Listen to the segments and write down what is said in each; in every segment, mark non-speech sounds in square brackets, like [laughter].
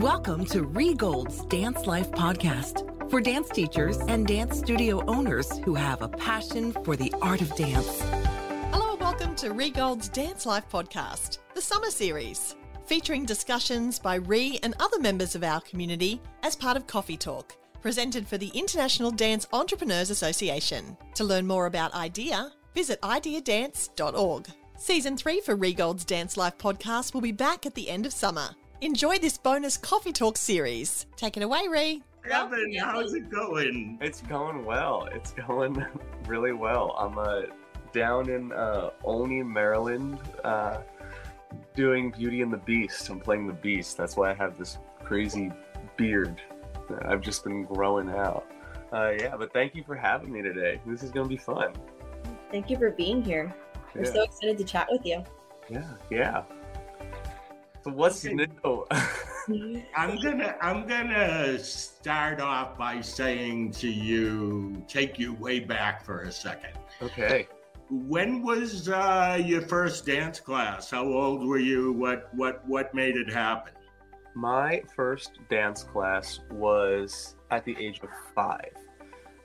Welcome to Rhee Gold's Dance Life podcast for dance teachers and dance studio owners who have a passion for the art of dance. Hello, and welcome to Rhee Gold's Dance Life podcast, the summer series, featuring discussions by Rhee and other members of our community as part of Coffee Talk, presented for the International Dance Entrepreneurs Association. To learn more about IDEA, visit ideadance.org. Season 3 for Rhee Gold's Dance Life podcast will be back at the end of summer. Enjoy this bonus Coffee Talk series. Take it away, Rhee. Evan, how's it going? It's going well. It's going [laughs] really well. I'm uh, down in uh, Olney, Maryland, uh, doing Beauty and the Beast. I'm playing the Beast. That's why I have this crazy beard that I've just been growing out. Uh, yeah, but thank you for having me today. This is going to be fun. Thank you for being here. We're so excited to chat with you. Yeah, yeah. So what's Okay. new? [laughs] I'm gonna I'm gonna start off by saying to you, take you way back for a second. okay. When was uh, your first dance class? How old were you? What what what made it happen? My first dance class was at the age of five.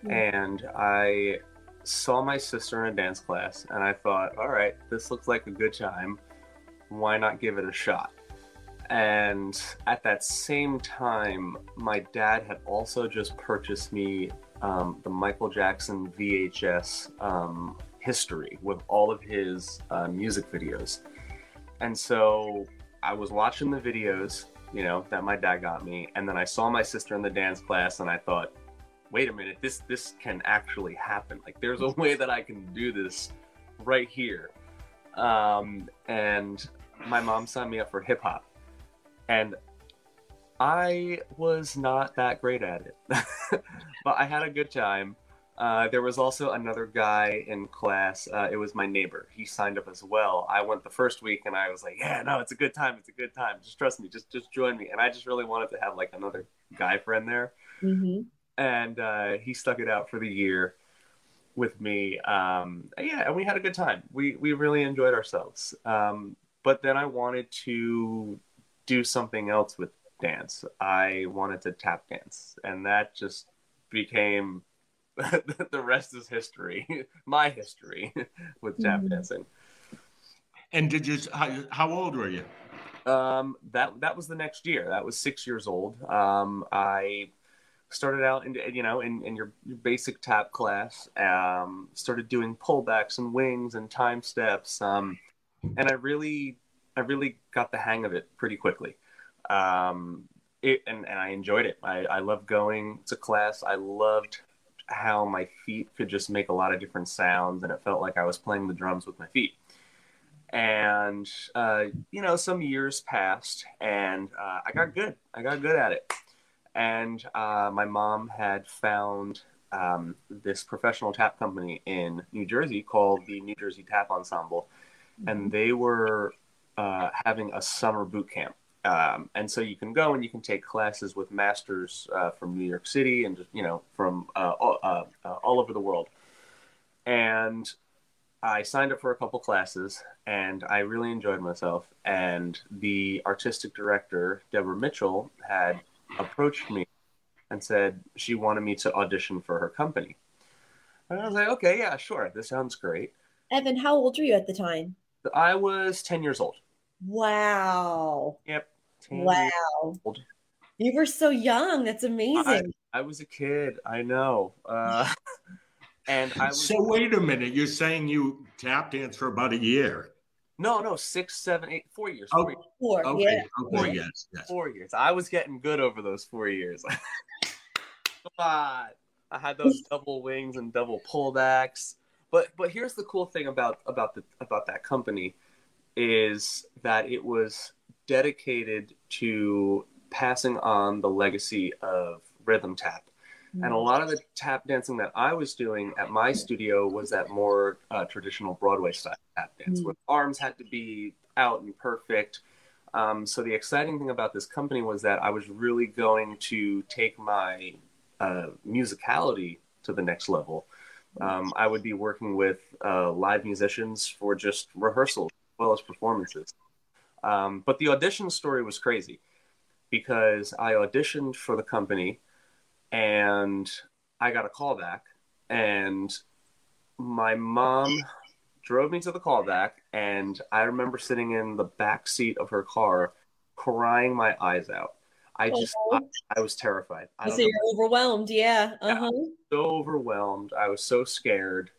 And I saw my sister in a dance class, and I thought, all right, this looks like a good time. Why not give it a shot? And at that same time, my dad had also just purchased me um, the Michael Jackson VHS um, history with all of his uh, music videos. And so I was watching the videos, you know, that my dad got me, and then I saw my sister in the dance class, and I thought, wait a minute, this this can actually happen. Like, there's a way that I can do this right here. Um, and my mom signed me up for hip hop, and I was not that great at it, [laughs] but I had a good time. Uh, there was also another guy in class. Uh, it was my neighbor. He signed up as well. I went the first week, and I was like, "Yeah, no, it's a good time. It's a good time. Just trust me. Just just join me." And I just really wanted to have like another guy friend there hmm and uh, he stuck it out for the year with me. Um, yeah, and we had a good time. We we really enjoyed ourselves. Um, but then I wanted to do something else with dance. I wanted to tap dance, and that just became [laughs] the rest is history. [laughs] My history [laughs] with tap Mhm. dancing. And did you how, how old were you? Um, that that was the next year. That was six years old. Um, I started out in you know in, in your, your basic tap class. Um, started doing pullbacks and wings and time steps. Um, and I really I really got the hang of it pretty quickly. Um, it and, and I enjoyed it. I, I loved going to class. I loved how my feet could just make a lot of different sounds, and it felt like I was playing the drums with my feet and uh, you know some years passed and uh, i got good i got good at it and uh, my mom had found um, this professional tap company in new jersey called the new jersey tap ensemble and they were uh, having a summer boot camp um, and so you can go and you can take classes with masters uh, from new york city and just you know from uh, all, uh, uh, all over the world and I signed up for a couple classes and I really enjoyed myself. And the artistic director, Deborah Mitchell, had approached me and said she wanted me to audition for her company. And I was like, okay, yeah, sure. This sounds great. Evan, how old were you at the time? I was 10 years old. Wow. Yep. Wow. You were so young. That's amazing. I was a kid. I know. Uh, [laughs] and I was. So wait a minute, you're saying you tap danced for about a year? no, no, six, seven, eight, four years. Oh, Four, years. Four. Okay, Yeah. okay, yes, yes. four years. I was getting good over those four years. [laughs] Come on. I had those [laughs] double wings and double pullbacks. But but here's the cool thing about about the about that company is that it was dedicated to passing on the legacy of rhythm tap. And a lot of the tap dancing that I was doing at my studio was that more uh, traditional Broadway style tap dance, Mm. where arms had to be out and perfect. Um, so the exciting thing about this company was that I was really going to take my uh, musicality to the next level. Um, I would be working with uh, live musicians for just rehearsals well as performances. Um, but the audition story was crazy. because I auditioned for the company and I got a call back and my mom drove me to the callback and I remember sitting in the back seat of her car crying my eyes out. I just I, I was terrified. I so know. you're overwhelmed. Yeah. Uh huh. so overwhelmed. I was so scared.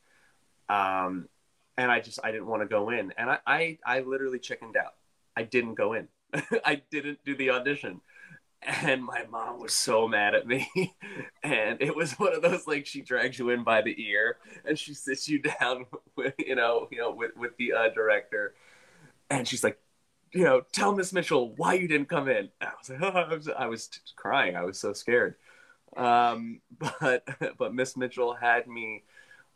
Um, and I just I didn't want to go in. And I I, I literally chickened out. I didn't go in. [laughs] I didn't do the audition. And my mom was so mad at me. [laughs] and it was one of those like she drags you in by the ear and she sits you [laughs] down with you know, you know, with, with the uh, director. And she's like, you know, tell Miss Mitchell why you didn't come in. And I was like, oh, I was, I was crying. I was so scared. Um, but but Miss Mitchell had me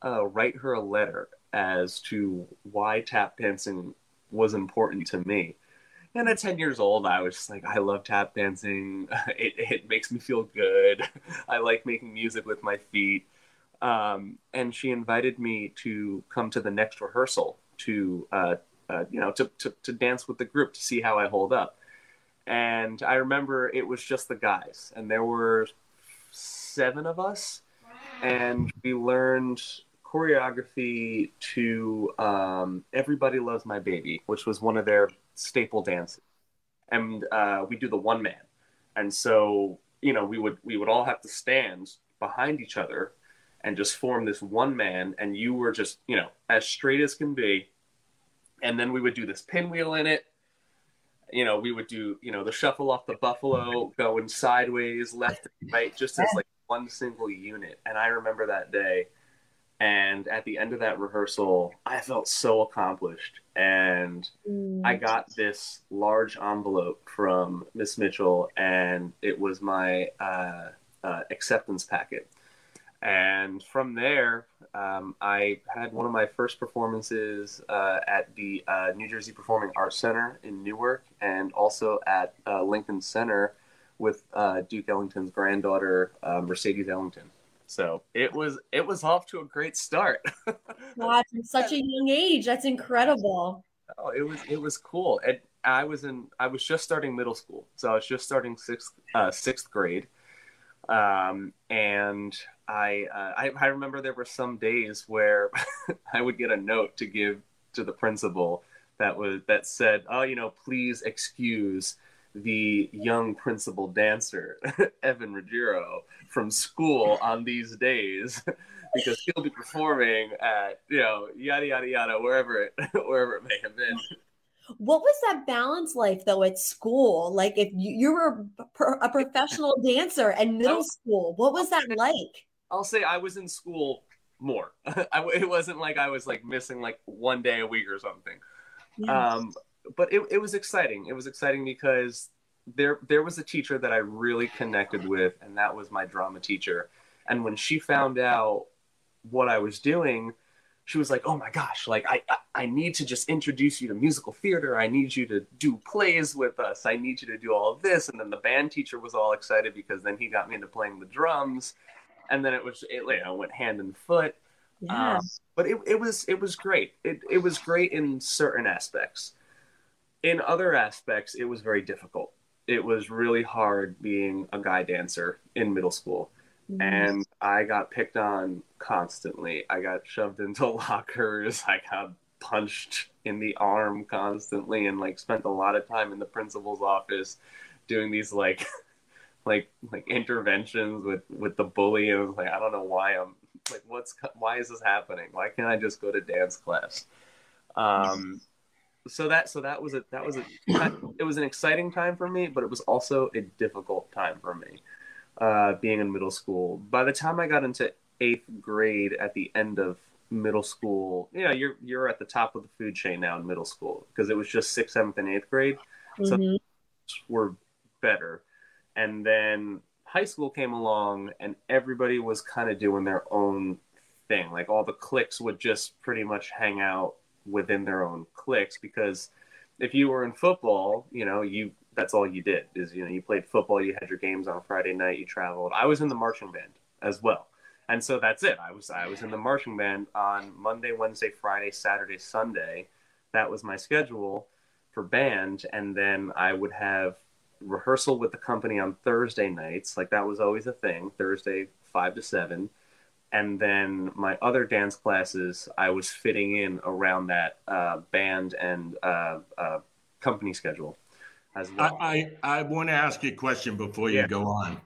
uh, write her a letter as to why tap dancing was important to me. And at 10 years old, I was just like, I love tap dancing. [laughs] It, it makes me feel good. [laughs] I like making music with my feet. Um, and she invited me to come to the next rehearsal to, uh, uh, you know, to, to, to dance with the group to see how I hold up. And I remember it was just the guys, and there were seven of us, and we learned choreography to um, Everybody Loves My Baby, which was one of their staple dances. And uh, we do the one man. And so, you know, we would we would all have to stand behind each other and just form this one man and you were just, you know, as straight as can be. And then we would do this pinwheel in it. You know, we would do, you know, the shuffle off the buffalo going sideways, left and right, just as like one single unit. And I remember that day and at the end of that rehearsal, I felt so accomplished. And Mm. I got this large envelope from Miss Mitchell, and it was my uh, uh, acceptance packet. And from there, um, I had one of my first performances uh, at the uh, New Jersey Performing Arts Center in Newark, and also at uh, Lincoln Center with uh, Duke Ellington's granddaughter, uh, Mercedes Ellington. So it was it was off to a great start. [laughs] God, from such a young age. That's incredible. Oh, it was it was cool. And I was in I was just starting middle school, so I was just starting sixth uh, sixth grade, um, and I, uh, I I remember there were some days where [laughs] I would get a note to give to the principal that was that said, "Oh, you know, please excuse." The young principal dancer [laughs] Evan Ruggiero from school on these days [laughs] because he'll be performing at you know yada yada yada wherever it [laughs] wherever it may have been. What was that balance like though at school? Like if you, you were a a professional dancer in middle school, what was that like? I'll say I was in school more. It wasn't like I was like missing like one day a week or something. Um, but it, it was exciting. It was exciting because there there was a teacher that I really connected with, and that was my drama teacher. And when she found out what I was doing, she was like, "Oh my gosh! Like I I, need to just introduce you to musical theater. I need you to do plays with us. I need you to do all of this." And then the band teacher was all excited because then he got me into playing the drums, and then it was it you know went hand in foot. yeah. Um, but it, it was it was great. It it was great in certain aspects. In other aspects, it was very difficult. It was really hard being a guy dancer in middle school, Mhm. and I got picked on constantly. I got shoved into [laughs] lockers. I got punched in the arm constantly, and like spent a lot of time in the principal's office doing these like [laughs] like like interventions with with the bully. And I was like, I don't know why I'm like what's why is this happening why can't i just go to dance class um so that so that was a that was a it was an exciting time for me but it was also a difficult time for me uh being in middle school by the time i got into eighth grade at the end of middle school you know you're you're at the top of the food chain now in middle school because it was just sixth seventh and eighth grade so- Mhm. were better. And then high school came along and everybody was kind of doing their own thing. Like all the cliques would just pretty much hang out within their own cliques because if you were in football, you know, you that's all you did is you know, you played football, you had your games on Friday night, you traveled. I was in the marching band as well. And so that's it. I was I was in the marching band on Monday, Wednesday, Friday, Saturday, Sunday. That was my schedule for band and then I would have rehearsal with the company on Thursday nights. Like that was always a thing. Thursday, five to seven. And then my other dance classes, I was fitting in around that uh, band and uh, uh, company schedule as well. I, I, I want to ask you a question before you Yeah. go on.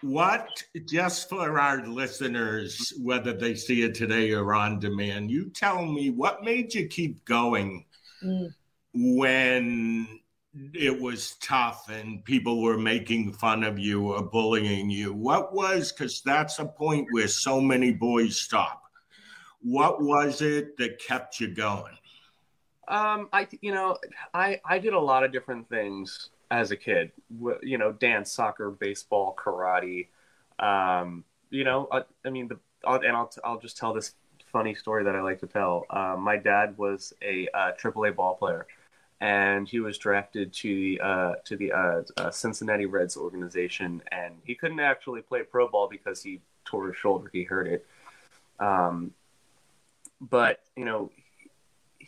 What, just for our listeners, whether they see it today or on demand, you tell me what made you keep going Mm. when it was tough and people were making fun of you or bullying you? What was, because that's a point where so many boys stop. What was it that kept you going? Um, I you know, I I did a lot of different things as a kid. You know, dance, soccer, baseball, karate. Um, you know, I, I mean, the and I'll I'll just tell this funny story that I like to tell. Um, my dad was a uh, AAA ball player, and he was drafted to the uh, to the uh, uh, Cincinnati Reds organization, and he couldn't actually play pro ball because he tore his shoulder. He hurt it. Um, but you know,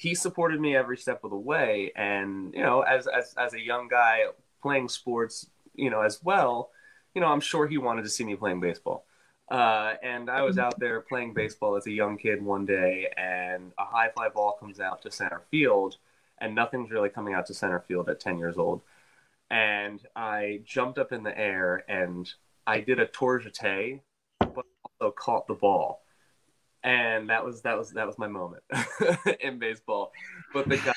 he supported me every step of the way and you know as as as a young guy playing sports you know as well you know i'm sure he wanted to see me playing baseball uh, and i was out there playing baseball as a young kid one day and a high fly ball comes out to center field and nothing's really coming out to center field at 10 years old and i jumped up in the air and i did a tour jete but also caught the ball and that was that was that was my moment [laughs] in baseball. But the guy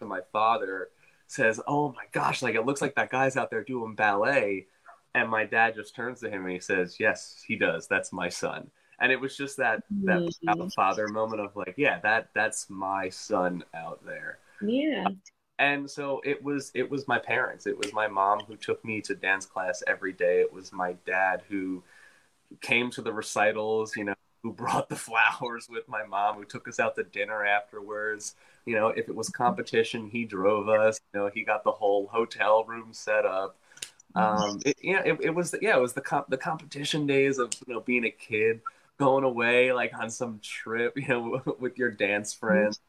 my father says, "Oh my gosh, like it looks like that guy's out there doing ballet," and my dad just turns to him and he says, "Yes, he does. That's my son." And it was just that that Mhm. father moment of like, yeah, that that's my son out there. Yeah. And so it was it was my parents. It was my mom who took me to dance class every day. It was my dad who came to the recitals, you know, who brought the [laughs] flowers with my mom, who took us out to dinner afterwards. You know, if it was competition, he drove us. You know, he got the whole hotel room set up. Um, it, yeah, it, it was yeah, it was the comp- the competition days of you know being a kid, going away like on some trip, [laughs] you know, [laughs] with your dance friends,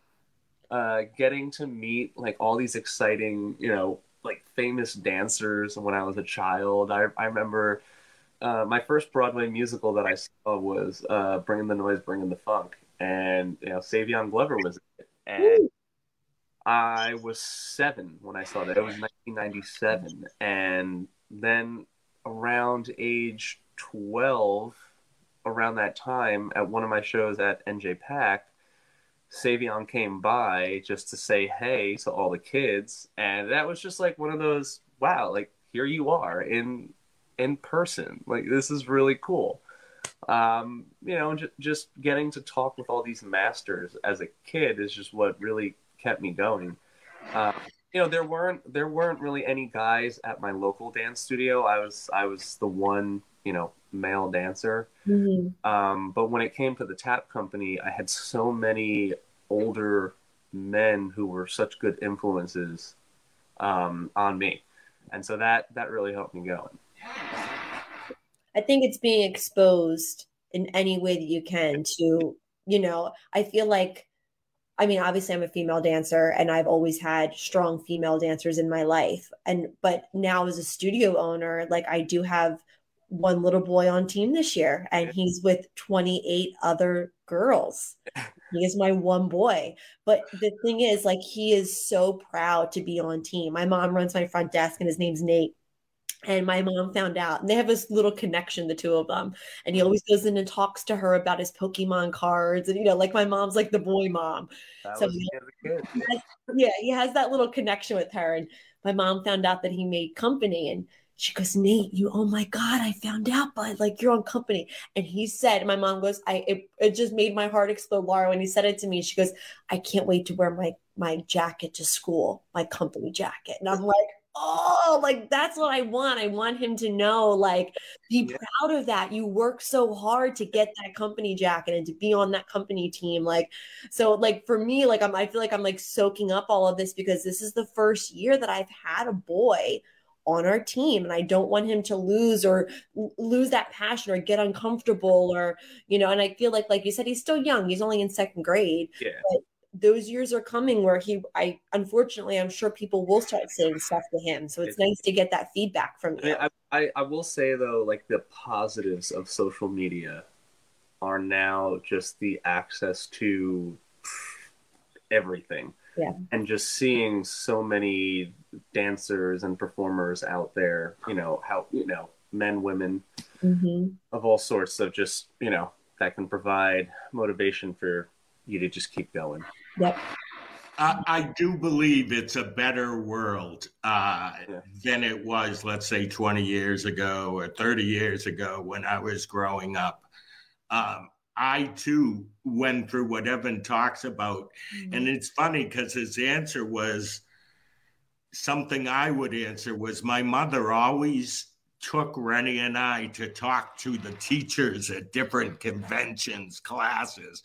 uh, getting to meet like all these exciting, you know, like famous dancers when I was a child. I I remember uh, my first Broadway musical that I saw was uh, "Bringing the Noise, Bringing the Funk," and you know Savion Glover was it, and I was seven when I saw that. It was 1997, and then around age 12, around that time, at one of my shows at NJPAC, Savion came by just to say hey to all the kids, and that was just like one of those wow, like here you are in in person. Like this is really cool. Um, you know, j- just getting to talk with all these masters as a kid is just what really kept me going. Uh, you know, there weren't there weren't really any guys at my local dance studio. I was I was the one you know male dancer. Mhm. Um, but when it came to the tap company, I had so many older men who were such good influences um, on me, and so that that really helped me going. I think it's being exposed in any way that you can to, you know, I feel like, I mean, obviously I'm a female dancer and I've always had strong female dancers in my life. And, but now as a studio owner, like I do have one little boy on team this year and he's with 28 other girls. He is my one boy. But the thing is, like, he is so proud to be on team. My mom runs my front desk and his name's Nate and my mom found out and they have this little connection the two of them and he mm-hmm. always goes in and talks to her about his pokemon cards and you know like my mom's like the boy mom That So was me as a kid. yeah he has that little connection with her and my mom found out that he made company and she goes nate you oh my god i found out but like you're on company. And he said my mom goes i it, it just made my heart explode laura when he said it to me. She goes i can't wait to wear my my jacket to school my company jacket. And i'm [laughs] like oh like that's what i want. I want him to know like be Yeah. proud of that. You work so hard to get that company jacket and to be on that company team. Like so like for me like i'm i feel like i'm like soaking up all of this because this is the first year that i've had a boy on our team and i don't want him to lose or lose that passion or get uncomfortable or you know and i feel like like you said he's still young he's only in second grade Yeah. but those years are coming where he I unfortunately I'm sure people will start saying stuff to him. So it's nice to get that feedback from you. I, I, I will say though, like the positives of social media are now just the access to everything. Yeah. And just seeing so many dancers and performers out there, you know, how you know, men, women hmm of all sorts of just, you know, that can provide motivation for you to just keep going. Yep. I, I do believe it's a better world uh, Yeah. than it was, let's say, 20 years ago or 30 years ago when I was growing up. Um, I too went through what Evan talks about. And mm-hmm. it's funny because his answer was something I would answer was my mother always took Rennie and I to talk to the teachers at different conventions, classes,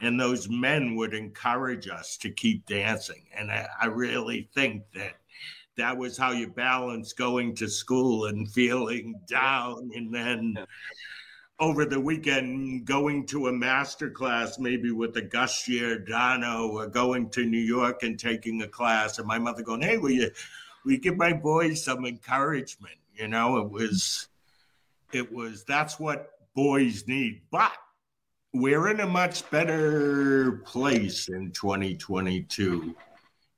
and those men would encourage us to keep dancing. And I, I really think that that was how you balance going to school and feeling down and then. Over the weekend going to a master class maybe with a Gus Giordano or uh, going to New York and taking a class and my mother going, Hey, will you will you give my boys some encouragement? You know, it was it was that's what boys need. But we're in a much better place in 2022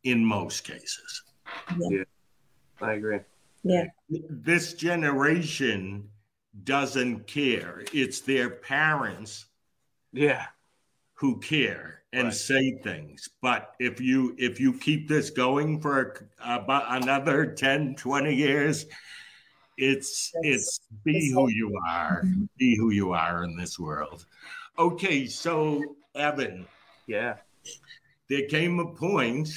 in most cases. Yeah. I agree. Yeah. This generation doesn't care. It's their parents Yeah. who care and Right. say things. But if you if you keep this going for about another 10, 20 years, it's That's- it's be that's who you are. Be who you are in this world. Okay, so Evan, Yeah. there came a point,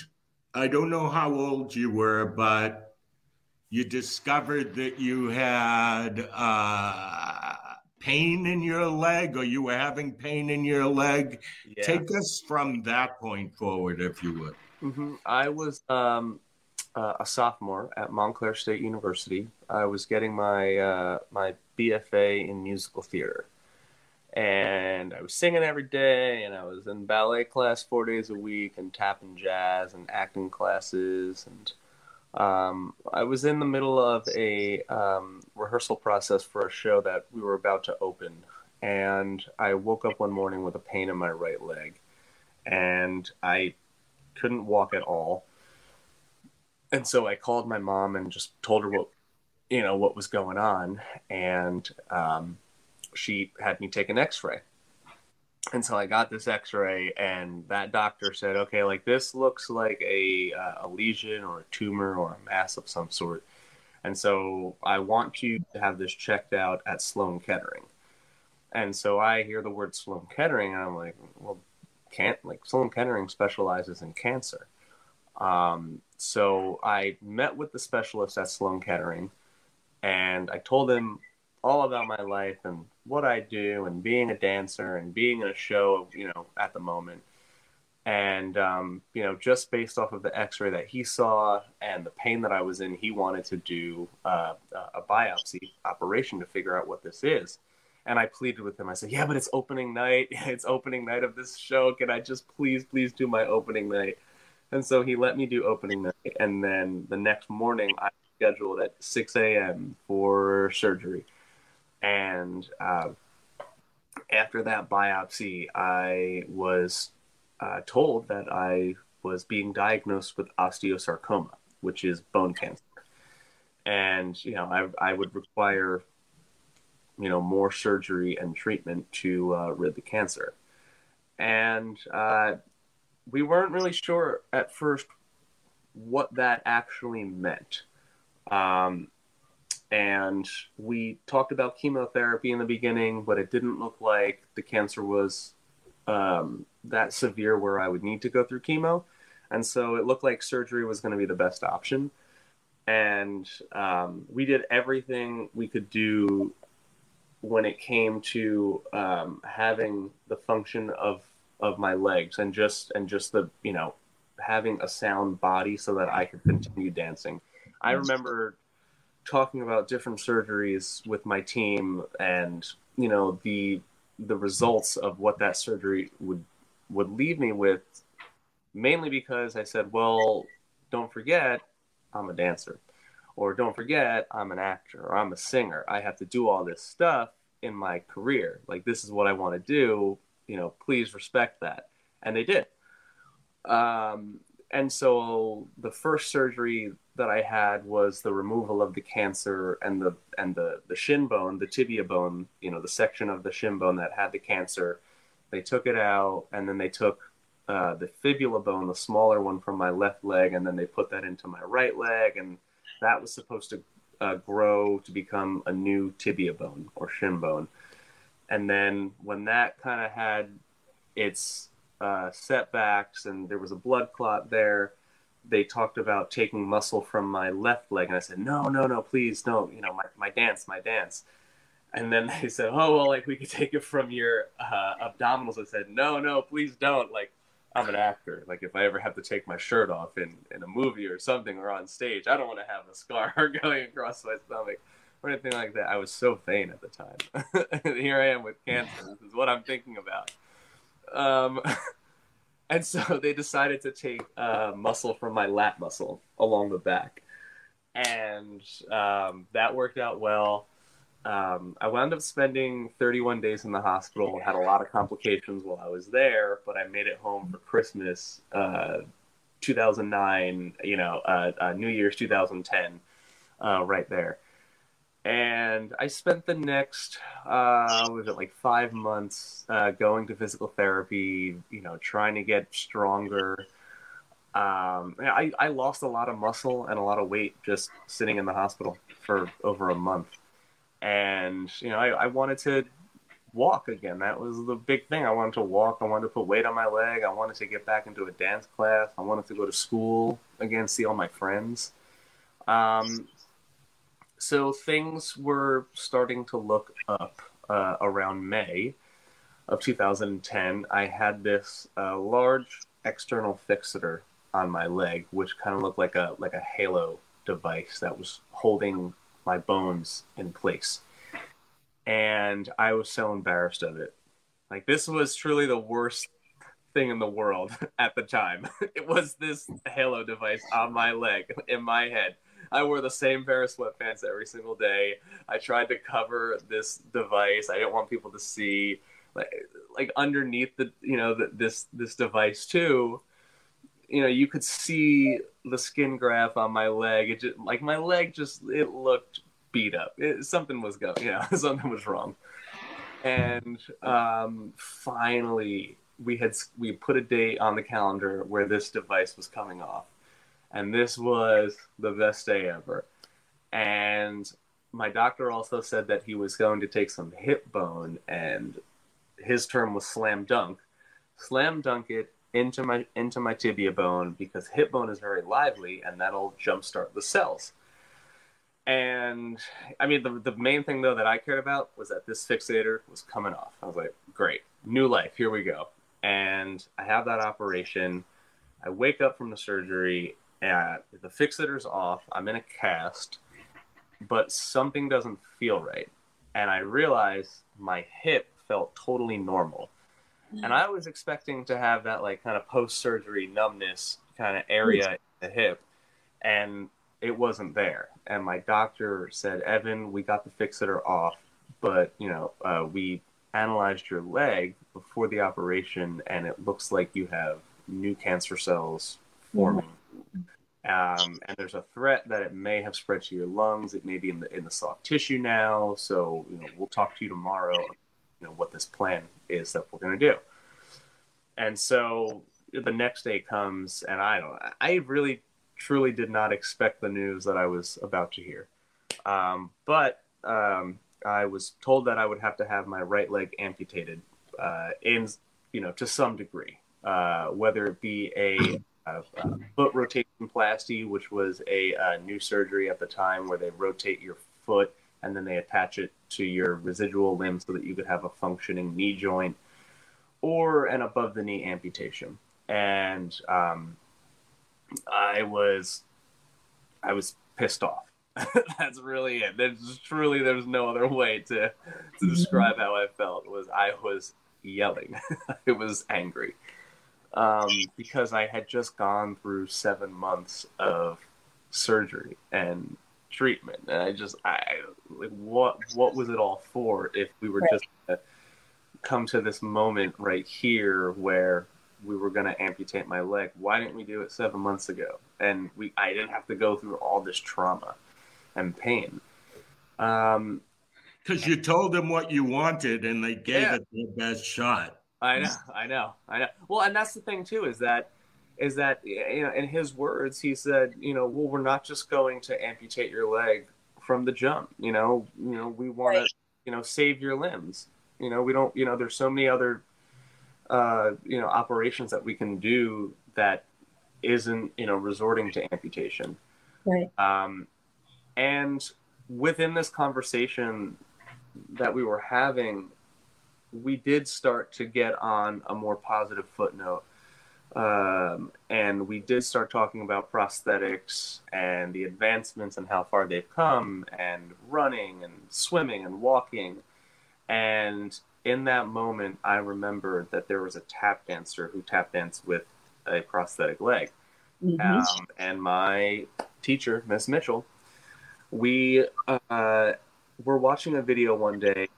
I don't know how old you were, but you discovered that you had uh, pain in your leg or you were having pain in your leg. Yeah. Take us from that point forward, if you would. hmm I was um, uh, a sophomore at Montclair State University. I was getting my uh, my BFA in musical theater, and I was singing every day, and I was in ballet class four days a week, and tap and jazz, and acting classes, and um, I was in the middle of a um, rehearsal process for a show that we were about to open, and I woke up one morning with a pain in my right leg, and I couldn't walk at all. And so I called my mom and just told her what, you know, what was going on. And um, she had me take an x ray. And so I got this x ray, and that doctor said, okay, like this looks like a, uh, a lesion or a tumor or a mass of some sort. And so I want you to have this checked out at Sloan Kettering. And so I hear the word Sloan Kettering, and I'm like, well, can't like Sloan Kettering specializes in cancer. Um, so I met with the specialist at Sloan Kettering, and I told him all about my life and what I do, and being a dancer, and being in a show, you know, at the moment. And um, you know, just based off of the X-ray that he saw and the pain that I was in, he wanted to do uh, a biopsy operation to figure out what this is. And I pleaded with him. I said, "Yeah, but it's opening night. [laughs] It's opening night of this show. Can I just please, please do my opening night?" And so he let me do opening night. And then the next morning, I scheduled at 6 a.m. for surgery. And uh, after that biopsy, I was uh, told that I was being diagnosed with osteosarcoma, which is bone cancer. And, you know, I, I would require, you know, more surgery and treatment to uh, rid the cancer. And uh, we weren't really sure at first what that actually meant. Um, and we talked about chemotherapy in the beginning, but it didn't look like the cancer was um, that severe where I would need to go through chemo. And so it looked like surgery was going to be the best option. And um, we did everything we could do when it came to um, having the function of of my legs and just and just the you know having a sound body so that I could continue dancing. I remember talking about different surgeries with my team and you know the the results of what that surgery would would leave me with mainly because I said, well, don't forget, I'm a dancer, or don't forget, I'm an actor, or I'm a singer. I have to do all this stuff in my career. Like, this is what I want to do. You know, please respect that. And they did. Um, and so the first surgery that I had was the removal of the cancer and the and the the shin bone, the tibia bone, you know, the section of the shin bone that had the cancer. They took it out, and then they took uh, the fibula bone, the smaller one from my left leg, and then they put that into my right leg, and that was supposed to uh, grow to become a new tibia bone or shin bone. And then when that kind of had its uh, setbacks and there was a blood clot there, they talked about taking muscle from my left leg, and I said, no, no, no, please, no, you know, my, my dance, my dance. And then [laughs] they said, oh, well, like we could take it from your uh, abdominals. I said, no, no, please don't. Like I'm an actor. Like if I ever have to take my shirt off in, in a movie or something or on stage, I don't want to have a scar [laughs] going across my stomach or anything like that. I was so vain at the time. [laughs] Here I am with cancer. This is what I'm thinking about. Um, and so [laughs] they decided to take uh, muscle from my lat muscle along the back. And um, that worked out well. Um, I wound up spending 31 days in the hospital, had a lot of complications while I was there, but I made it home for Christmas, uh, 2009, you know, uh, uh, New Year's 2010, uh, right there. And I spent the next, uh, was it like five months uh, going to physical therapy, you know, trying to get stronger. Um, I, I lost a lot of muscle and a lot of weight just sitting in the hospital for over a month and you know I, I wanted to walk again. That was the big thing. I wanted to walk. I wanted to put weight on my leg. I wanted to get back into a dance class. I wanted to go to school again, see all my friends. Um, so things were starting to look up uh, around May of 2010. I had this uh, large external fixator on my leg, which kind of looked like a like a halo device that was holding my bones in place. And I was so embarrassed of it. Like this was truly the worst thing in the world [laughs] at the time. [laughs] It was this Halo device on my leg, in my head. I wore the same pair of sweatpants every single day. I tried to cover this device. I didn't want people to see like like underneath the you know the, this this device too you know, you could see the skin graft on my leg. It just like my leg just it looked beat up. It, something was going, you know, something was wrong. And um, finally, we had we put a date on the calendar where this device was coming off, and this was the best day ever. And my doctor also said that he was going to take some hip bone, and his term was slam dunk, slam dunk it into my into my tibia bone because hip bone is very lively and that'll jumpstart the cells. And I mean, the, the main thing though that I cared about was that this fixator was coming off. I was like, great, new life, here we go. And I have that operation. I wake up from the surgery, and the fixator's off. I'm in a cast, but something doesn't feel right. And I realize my hip felt totally normal mm. and I was expecting to have that like kind of post surgery numbness kind of area mm. in the hip, and it wasn't there. And my doctor said, Evan, we got the fixator off, but you know, uh, we analyzed your leg before the operation, and it looks like you have new cancer cells forming. Mm. Um, and there's a threat that it may have spread to your lungs. It may be in the in the soft tissue now. So you know, we'll talk to you tomorrow you know what this plan is that we're going to do and so the next day comes and i don't i really truly did not expect the news that i was about to hear um, but um, i was told that i would have to have my right leg amputated uh, in you know to some degree uh, whether it be a, a foot rotation plasty which was a, a new surgery at the time where they rotate your foot and then they attach it to your residual limb so that you could have a functioning knee joint or an above the knee amputation. And um, I was, I was pissed off. [laughs] That's really it. There's truly, there's no other way to, to mm-hmm. describe how I felt. Was I was yelling. [laughs] it was angry. Um, because I had just gone through seven months of surgery and treatment, and I just I like what what was it all for if we were right. just to come to this moment right here where we were going to amputate my leg. Why didn't we do it seven months ago? And we I didn't have to go through all this trauma and pain. Um, because you told them what you wanted and they gave yeah. it their best shot. I know, I know, I know. Well, and that's the thing too is that is that you know in his words he said you know well we're not just going to amputate your leg from the jump you know you know we want right. to you know save your limbs you know we don't you know there's so many other uh, you know operations that we can do that isn't you know resorting to amputation right um and within this conversation that we were having we did start to get on a more positive footnote. Um, and we did start talking about prosthetics and the advancements and how far they've come, and running and swimming and walking. And in that moment, I remembered that there was a tap dancer who tap danced with a prosthetic leg. Mm-hmm. Um, and my teacher, Miss Mitchell, we uh, were watching a video one day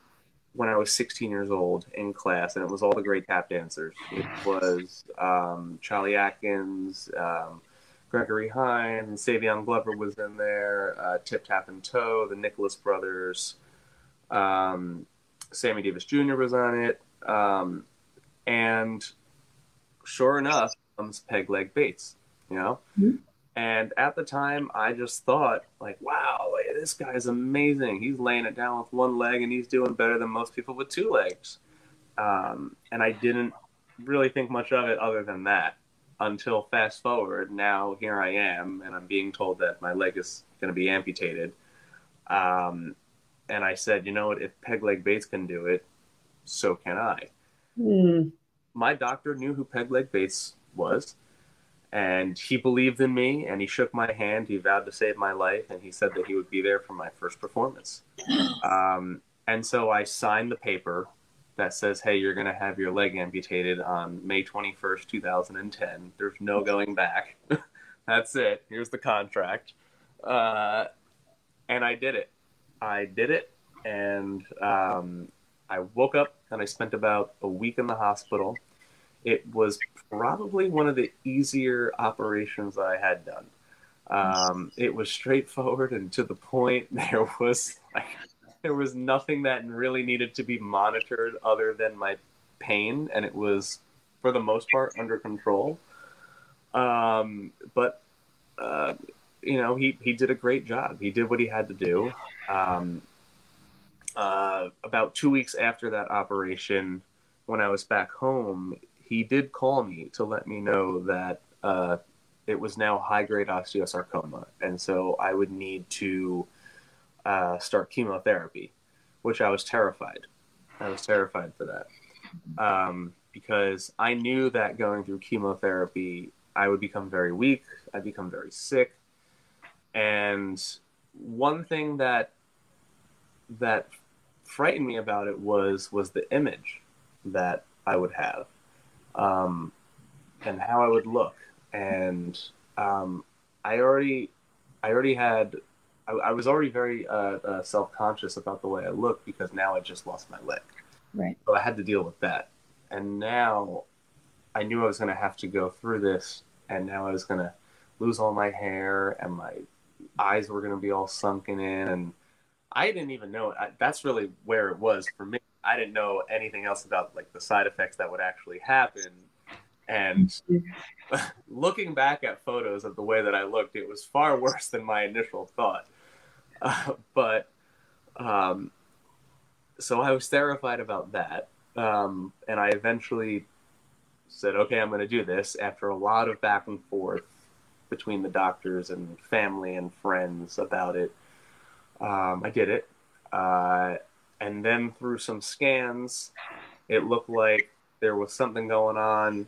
when I was 16 years old in class, and it was all the great tap dancers. It was um, Cholly Atkins, um, Gregory Hines, and Savion Glover was in there, uh, Tip Tap and Toe, the Nicholas Brothers, um, Sammy Davis Jr. was on it, um, and sure enough, comes Peg Leg Bates. You know, mm-hmm. And at the time, I just thought, like, wow, this guy is amazing. He's laying it down with one leg and he's doing better than most people with two legs. Um, and I didn't really think much of it other than that until fast forward. Now here I am, and I'm being told that my leg is going to be amputated. Um, and I said, you know what? If Peg Leg Bates can do it, so can I. Mm. My doctor knew who Peg Leg Bates was and he believed in me and he shook my hand he vowed to save my life and he said that he would be there for my first performance. Um, and so i signed the paper that says hey you're going to have your leg amputated on may 21st 2010 there's no going back. [laughs] That's it. Here's the contract. Uh, and i did it. I did it and um, i woke up and i spent about a week in the hospital it was probably one of the easier operations I had done. Um, it was straightforward and to the point. [laughs] There was like, there was nothing that really needed to be monitored other than my pain, and it was for the most part under control. Um, but uh, you know, he he did a great job. He did what he had to do. Um, uh, about two weeks after that operation, when I was back home, he did call me to let me know that uh, it was now high grade osteosarcoma, and so I would need to uh, start chemotherapy, which I was terrified. I was terrified for that um, because I knew that going through chemotherapy, I would become very weak. I'd become very sick, and one thing that that frightened me about it was was the image that I would have um, and how I would look. And um, I already, I already had, I, I was already very uh, uh, self conscious about the way I looked because now I just lost my leg. Right. So I had to deal with that. And now I knew I was going to have to go through this, and now I was going to lose all my hair, and my eyes were going to be all sunken in, and I didn't even know. I, that's really where it was for me. I didn't know anything else about like the side effects that would actually happen. And [laughs] looking back at photos of the way that I looked, it was far [laughs] worse than my initial thought. Uh, but um, so I was terrified about that. Um, and I eventually said, okay, I'm going to do this after a lot of back and forth between the doctors and family and friends about it. Um, I did it. Uh, and then through some scans, it looked like there was something going on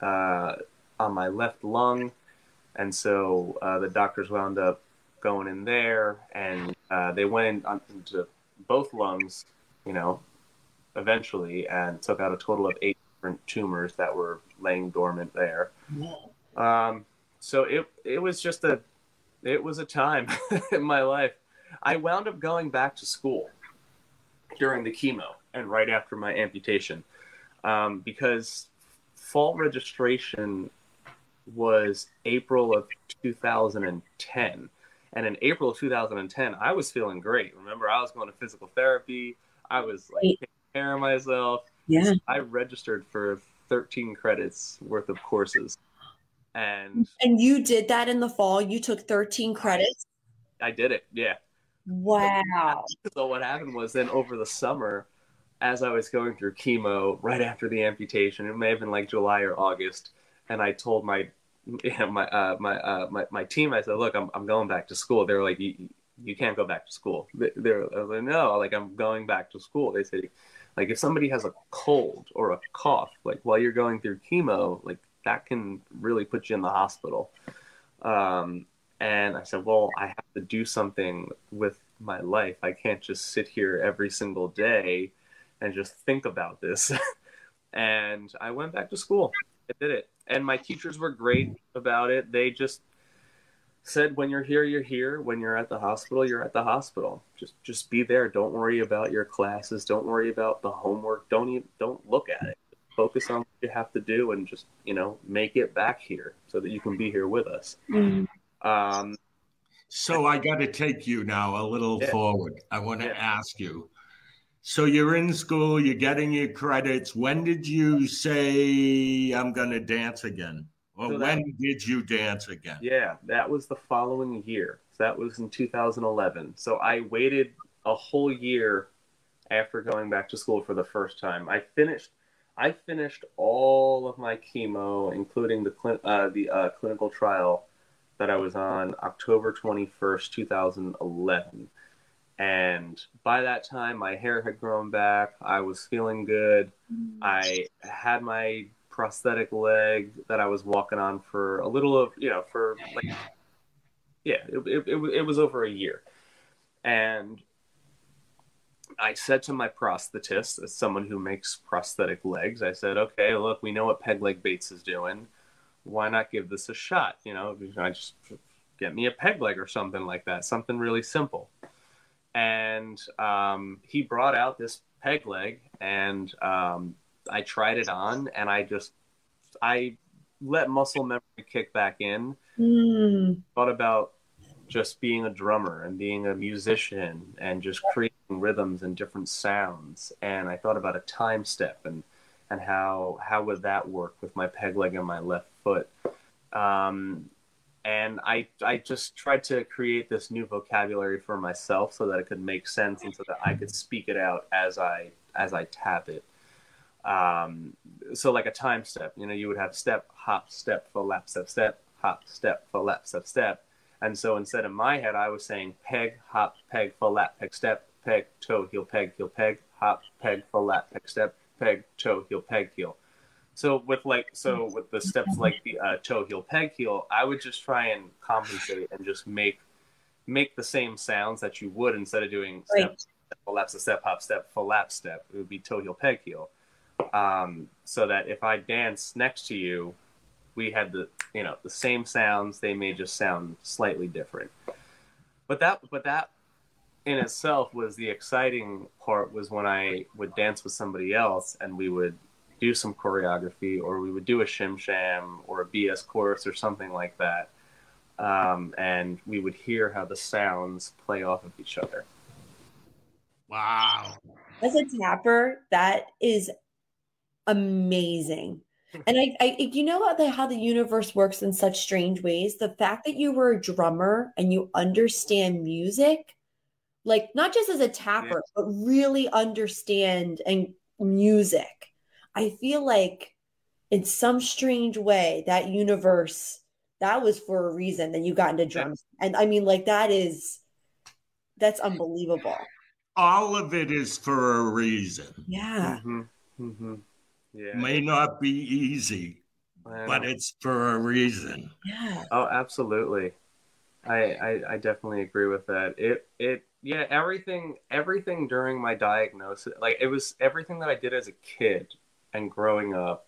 uh, on my left lung, and so uh, the doctors wound up going in there, and uh, they went in on, into both lungs, you know, eventually, and took out a total of eight different tumors that were laying dormant there. Um, so it it was just a it was a time [laughs] in my life. I wound up going back to school during the chemo and right after my amputation um, because fall registration was April of 2010. And in April of 2010, I was feeling great. Remember, I was going to physical therapy. I was like taking care of myself. Yeah. I registered for 13 credits worth of courses. And And you did that in the fall. You took 13 credits. I did it. Yeah. Wow. So what happened was then over the summer, as I was going through chemo right after the amputation, it may have been like July or August, and I told my yeah, [laughs] my uh, my, uh, my my team, I said, "Look, I'm I'm going back to school." They were like, "You you can't go back to school." They, they're I was like, "No, like I'm going back to school." They said, "Like if somebody has a cold or a cough, like while you're going through chemo, like that can really put you in the hospital." Um, and I said, "Well, I have to do something with my life. I can't just sit here every single day and just think about this." [laughs] and I went back to school. I did it, and my teachers were great about it. They just said, "When you're here, you're here. When you're at the hospital, you're at the hospital. Just just be there. Don't worry about your classes. Don't worry about the homework. Don't even, don't look at it. Focus on what you have to do, and just you know make it back here so that you can be here with us." Mm. Um, So I got to take you now a little Yeah. forward. I want to Yeah. ask you. So you're in school, you're getting your credits. When did you say I'm going to dance again? Or So that- when did you dance again? Yeah, that was the following year. So that was in 2011. So I waited a whole year after going back to school for the first time. I finished I finished all of my chemo, including the clin- uh, the uh, clinical trial that I was on October 21st, 2011. And by that time, my hair had grown back. I was feeling good. I had my prosthetic leg that I was walking on for a little of, you know, for like, yeah, it, it, it, it was over a year. And I said to my prosthetist, as someone who makes prosthetic legs, I said, okay, look, we know what Peg Leg Bates is doing. Why not give this a shot? You know, I just get me a peg leg or something like that, something really simple. And um, he brought out this peg leg, and um, I tried it on, and I just, I let muscle memory kick back in. Mm. Thought about just being a drummer and being a musician and just creating rhythms and different sounds. And I thought about a time step and and how how would that work with my peg leg and my left foot. Um, and I I just tried to create this new vocabulary for myself so that it could make sense and so that I could speak it out as I as I tap it. Um, so like a time step, you know, you would have step, hop, step, full lap, step, step, hop, step, full lap, step, step. And so instead of my head, I was saying peg, hop, peg, full lap, peg, step, peg, toe, heel, peg, heel, peg, hop, peg, full lap, peg, step, peg, toe, heel, peg, heel. So with like so with the steps like the uh, toe, heel, peg, heel, I would just try and compensate and just make make the same sounds that you would instead of doing step, Right. step full lap, step, hop, step, full lap, step. It would be toe, heel, peg, heel. Um, so that if I dance next to you, we had the you know the same sounds. They may just sound slightly different. But that but that in itself was the exciting part was when I would dance with somebody else and we would do some choreography or we would do a shim sham or a BS chorus or something like that. Um, and we would hear how the sounds play off of each other. Wow. As a tapper, that is amazing. And I, I you know how the, how the universe works in such strange ways. The fact that you were a drummer and you understand music, like not just as a tapper, but really understand and music. I feel like in some strange way that universe that was for a reason that you got into drums. And I mean, like that is that's unbelievable. All of it is for a reason. Yeah. Mm-hmm. Mm-hmm. Yeah. May not be easy, but it's for a reason. Yeah. Oh, absolutely. I, I I definitely agree with that. It it yeah, everything everything during my diagnosis, like it was everything that I did as a kid and growing up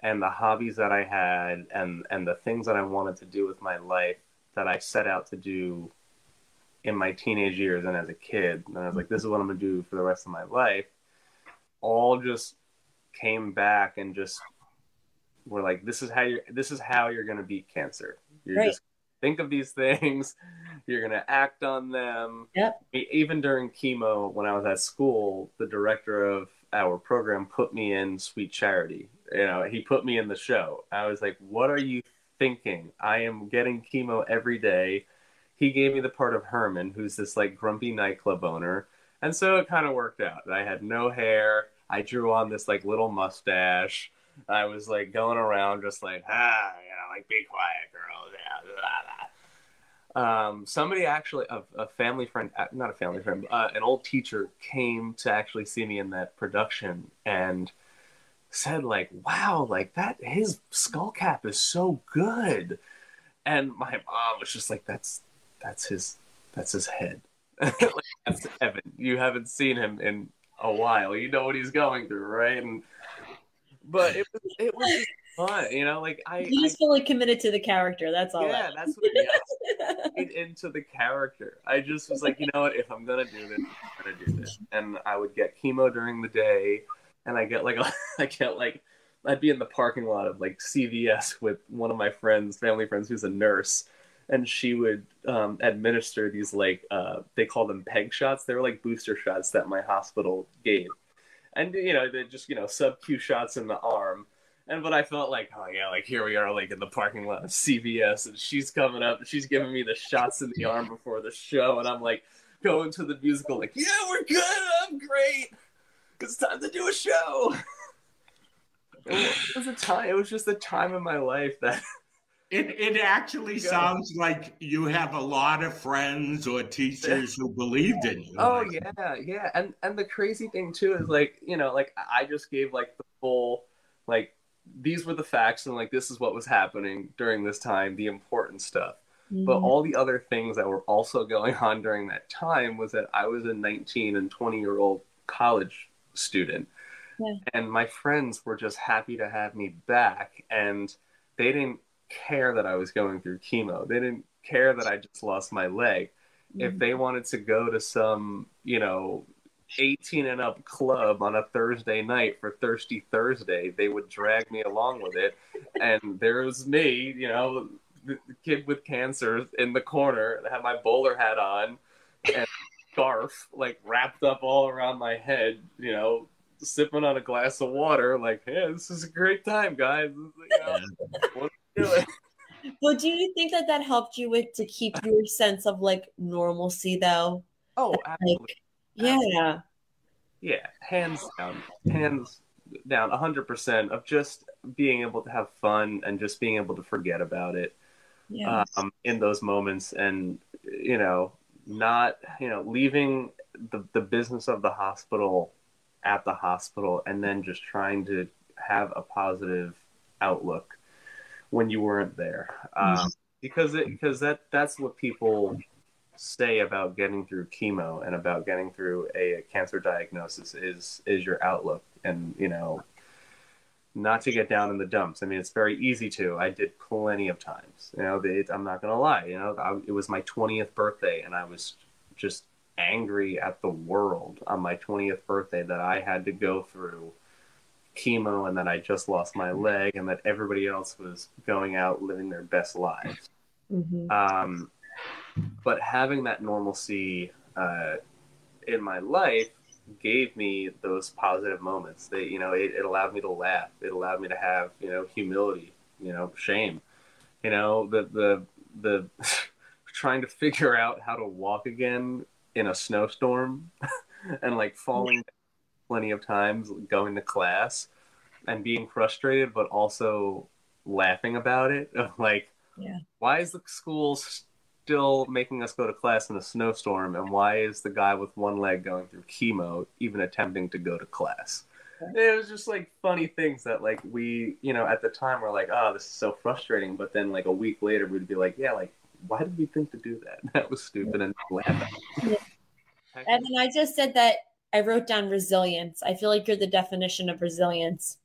and the hobbies that I had and and the things that I wanted to do with my life that I set out to do in my teenage years and as a kid and I was like this is what I'm going to do for the rest of my life all just came back and just were like this is how you this is how you're going to beat cancer you're Right. just think of these [laughs] things you're going to act on them Yep. Even during chemo when i was at school the director of our program put me in sweet charity. You know he put me in the show. I was like what are you thinking? I am getting chemo every day. He gave me the part of herman who's this like grumpy nightclub owner. And so it kind of worked out. I had no hair. I drew on this like little mustache. I was like going around just like ah you know like be quiet girl. yeah blah, blah. Um, somebody actually, a, a family friend, uh, not a family friend, uh, an old teacher came to actually see me in that production and said like, "Wow, like that, his skull cap is so good." And my mom was just like, "That's that's his that's his head. [laughs] like, that's Evan. You haven't seen him in a while. You know what he's going through, right?" And but it was it was fun, you know. Like I, You I just fully committed to the character. That's all. yeah, that's what [laughs] it is into the character. I just was like, you know what? If I'm gonna do this, I'm gonna do this. And I would get chemo during the day, and I get like [laughs] a, I get like, I'd be in the parking lot of like CVS with one of my friends, family friends, who's a nurse, and she would um, administer these like, uh, they call them peg shots. They were like booster shots that my hospital gave, and you know, they just you know sub Q shots in the arm. And but I felt like, oh yeah, like here we are, like in the parking lot of CVS, and she's coming up, and she's giving me the shots in the arm before the show, and I'm like going to the musical, like, yeah, we're good, I'm great, it's time to do a show. [laughs] It was a time. It was just a time in my life that [laughs] It it actually Go. sounds like you have a lot of friends or teachers who believed in you. Oh yeah, yeah, and and the crazy thing too is like you know like I just gave like the full like these were the facts and like this is what was happening during this time, the important stuff. But Mhm. all the other things that were also [laughs] going on during that time was that I was a 19 and 20 year old college student, Yeah. and my friends were just happy to have me back, and they didn't care that I was going through chemo. They didn't care that I just lost my leg if they wanted to go to some, you know, 18 and up club on a Thursday night for Thirsty Thursday, they would drag me along with it. And there was me, you know, the the kid with cancer in the corner that had my bowler hat on and [laughs] scarf like wrapped up all around my head, you know, sipping on a glass of water, like, hey, this is a great time, guys. You know, [laughs] what are we doing? But do you think that that helped you with to keep your sense of like normalcy though? Oh, absolutely. Yeah. Yeah, hands down, hands down, hundred percent of just being able to have fun and just being able to forget about it Yeah. um, in those moments, and you know, not you know, leaving the the business of the hospital at the hospital, and then just trying to have a positive outlook when you weren't there, um, because it because that that's what people say about getting through chemo and about getting through a, a cancer diagnosis is is your outlook. And you know not to get down in the dumps. I mean it's very easy to. I did plenty of times. You know it, i'm not gonna lie. You know I, it was my 20th birthday and i was just angry at the world on my 20th birthday that i had to go through chemo and that i just lost my leg and that everybody else was going out living their best lives. Mhm. um, but having that normalcy uh, in my life gave me those positive moments. That you know, it, it allowed me to laugh. It allowed me to have you know humility. You know, shame. You know, the the the [laughs] trying to figure out how to walk again in a snowstorm [laughs] and like falling plenty of times going to class and being frustrated but also laughing about it [laughs] like Yeah. why is the school still making us go to class in a snowstorm and why is the guy with one leg going through chemo even attempting to go to class it was just like funny things that like we you know at the time we're like oh this is so frustrating but then like a week later we'd be like yeah like why did we think to do that [laughs] that was stupid and laugh at it. Evan, I just said that I wrote down resilience. I feel like you're the definition of resilience.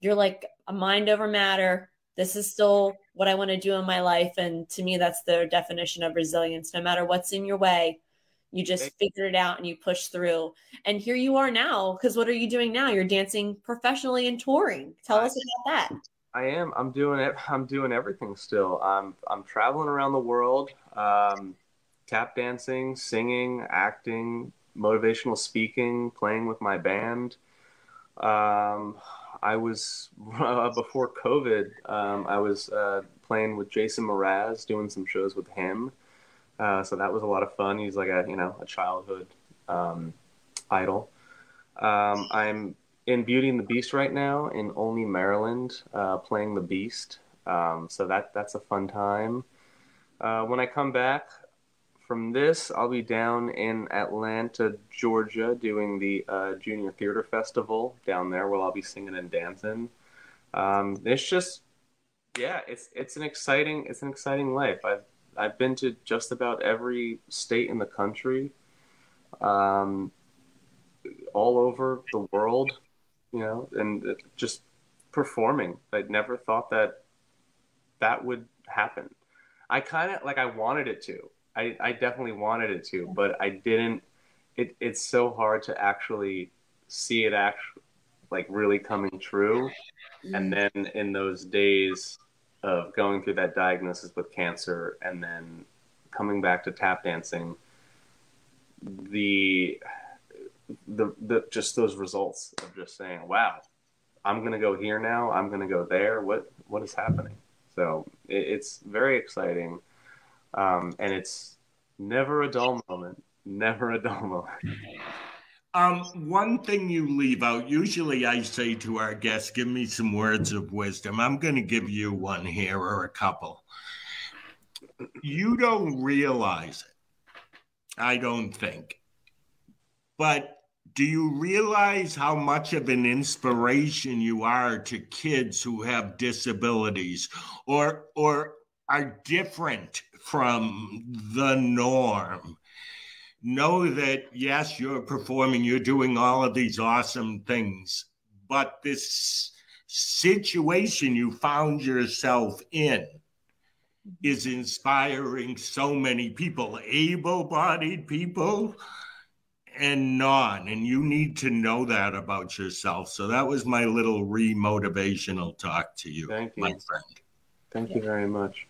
you're like a mind over matter. This is still what I want to do in my life. And to me, that's the definition of resilience. No matter what's in your way, you just figure it out and you push through. And here you are now. Because what are you doing now? You're dancing professionally and touring. Tell us about that. I am. I'm doing it. I'm doing everything still. I'm I'm traveling around the world, um, tap dancing, singing, acting, motivational speaking, playing with my band. Um, I was [laughs] uh, before COVID. Um, I was uh, playing with Jason Mraz, doing some shows with him. Uh, so that was a lot of fun. He's like a you know a childhood um, idol. Um, I'm in Beauty and the Beast right now in Olney, Maryland, uh, playing the Beast. Um, so that that's a fun time. Uh, when I come back from this, I'll be down in Atlanta, Georgia, doing the uh, Junior Theater Festival down there, where I'll be singing and dancing. Um, it's just, yeah, it's it's an exciting it's an exciting life. I've I've been to just about every state in the country, um, all over the world, you know, and just performing. I never thought that that would happen. I kind of like I wanted it to. I, I definitely wanted it to, but I didn't. It, it's so hard to actually see it actually like really coming true. And mm. then in those days, of going through that diagnosis with cancer and then coming back to tap dancing, the the the just those results of just saying, "Wow, I'm gonna go here now. I'm gonna go there. What what is happening?" So it, it's very exciting, um, and it's never a dull moment. Never a dull moment. Um, one thing you leave out, usually I say to our guests, give me some words of wisdom. I'm going to give you one here or a couple. You don't realize it, I don't think. But do you realize how much of an inspiration you are to kids who have disabilities or, or are different from the norm? know that yes, you're performing, you're doing all of these awesome things, but this situation you found yourself in is inspiring so many people, able bodied people and non. And you need to know that about yourself. So that was my little re motivational talk to you, Thank you, my friend. Thank you very much.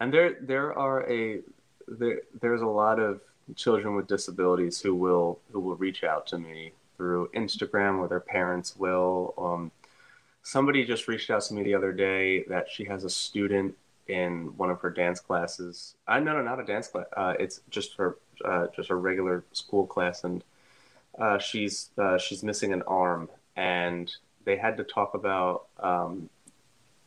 And there, there are a, there, there's a lot of children with disabilities who will who will reach out to me through Instagram or their parents will. Um, somebody just reached out to me the other day that she has a student in one of her dance classes. I no, no, not a dance class. Uh, it's just her uh, just her regular school class, and uh, she's uh, she's missing an arm, and they had to talk about um,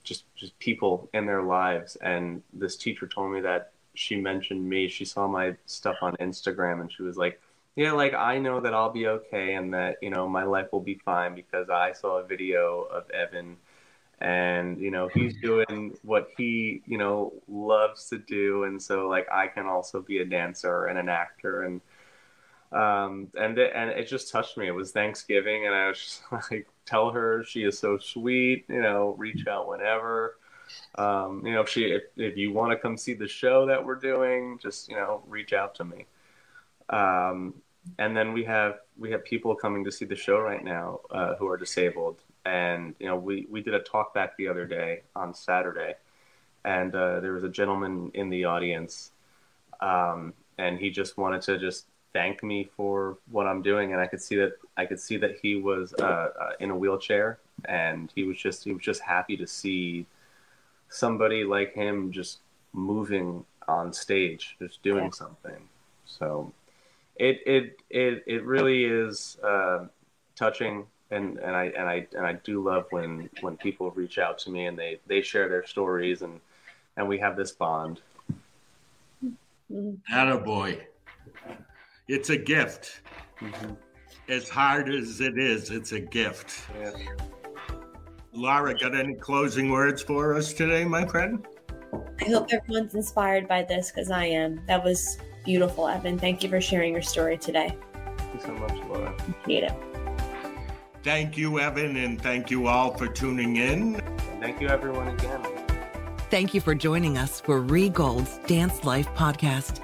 just just people in their lives. And this teacher told me that she mentioned me. She saw my stuff on Instagram and she was like, yeah, like I know that I'll be okay and that, you know, my life will be fine because I saw a video of Evan and, you know, he's doing what he, you know, loves to do. And so like I can also be a dancer and an actor and, um, and it, and it just touched me. It was Thanksgiving, and I was just [laughs] like, tell her she is so sweet. You know, reach out whenever. Um, you know, if she if, if you want to come see the show that we're doing, just you know, reach out to me. Um, and then we have we have people coming to see the show right now uh, who are disabled, and you know, we we did a talk back the other day on Saturday, and uh, there was a gentleman in the audience, um, and he just wanted to just thank me for what I'm doing, and I could see that I could see that he was uh, uh in a wheelchair, and he was just he was just happy to see somebody like him just moving on stage, just doing yeah. something. So it it it it really is uh, touching, and and I and I and I do love when when people reach out to me and they they share their stories and and we have this bond. Attaboy. It's a gift. Mm-hmm. As hard as it is, it's a gift. Yeah. Laura, got any closing words for us today, my friend? I hope everyone's inspired by this because I am. That was beautiful, Evan. Thank you for sharing your story today. Thank you so much, Laura. Appreciate it. Thank you, Evan, and thank you all for tuning in. Thank you, everyone, again. Thank you for joining us for Rhee Gold's Dance Life podcast.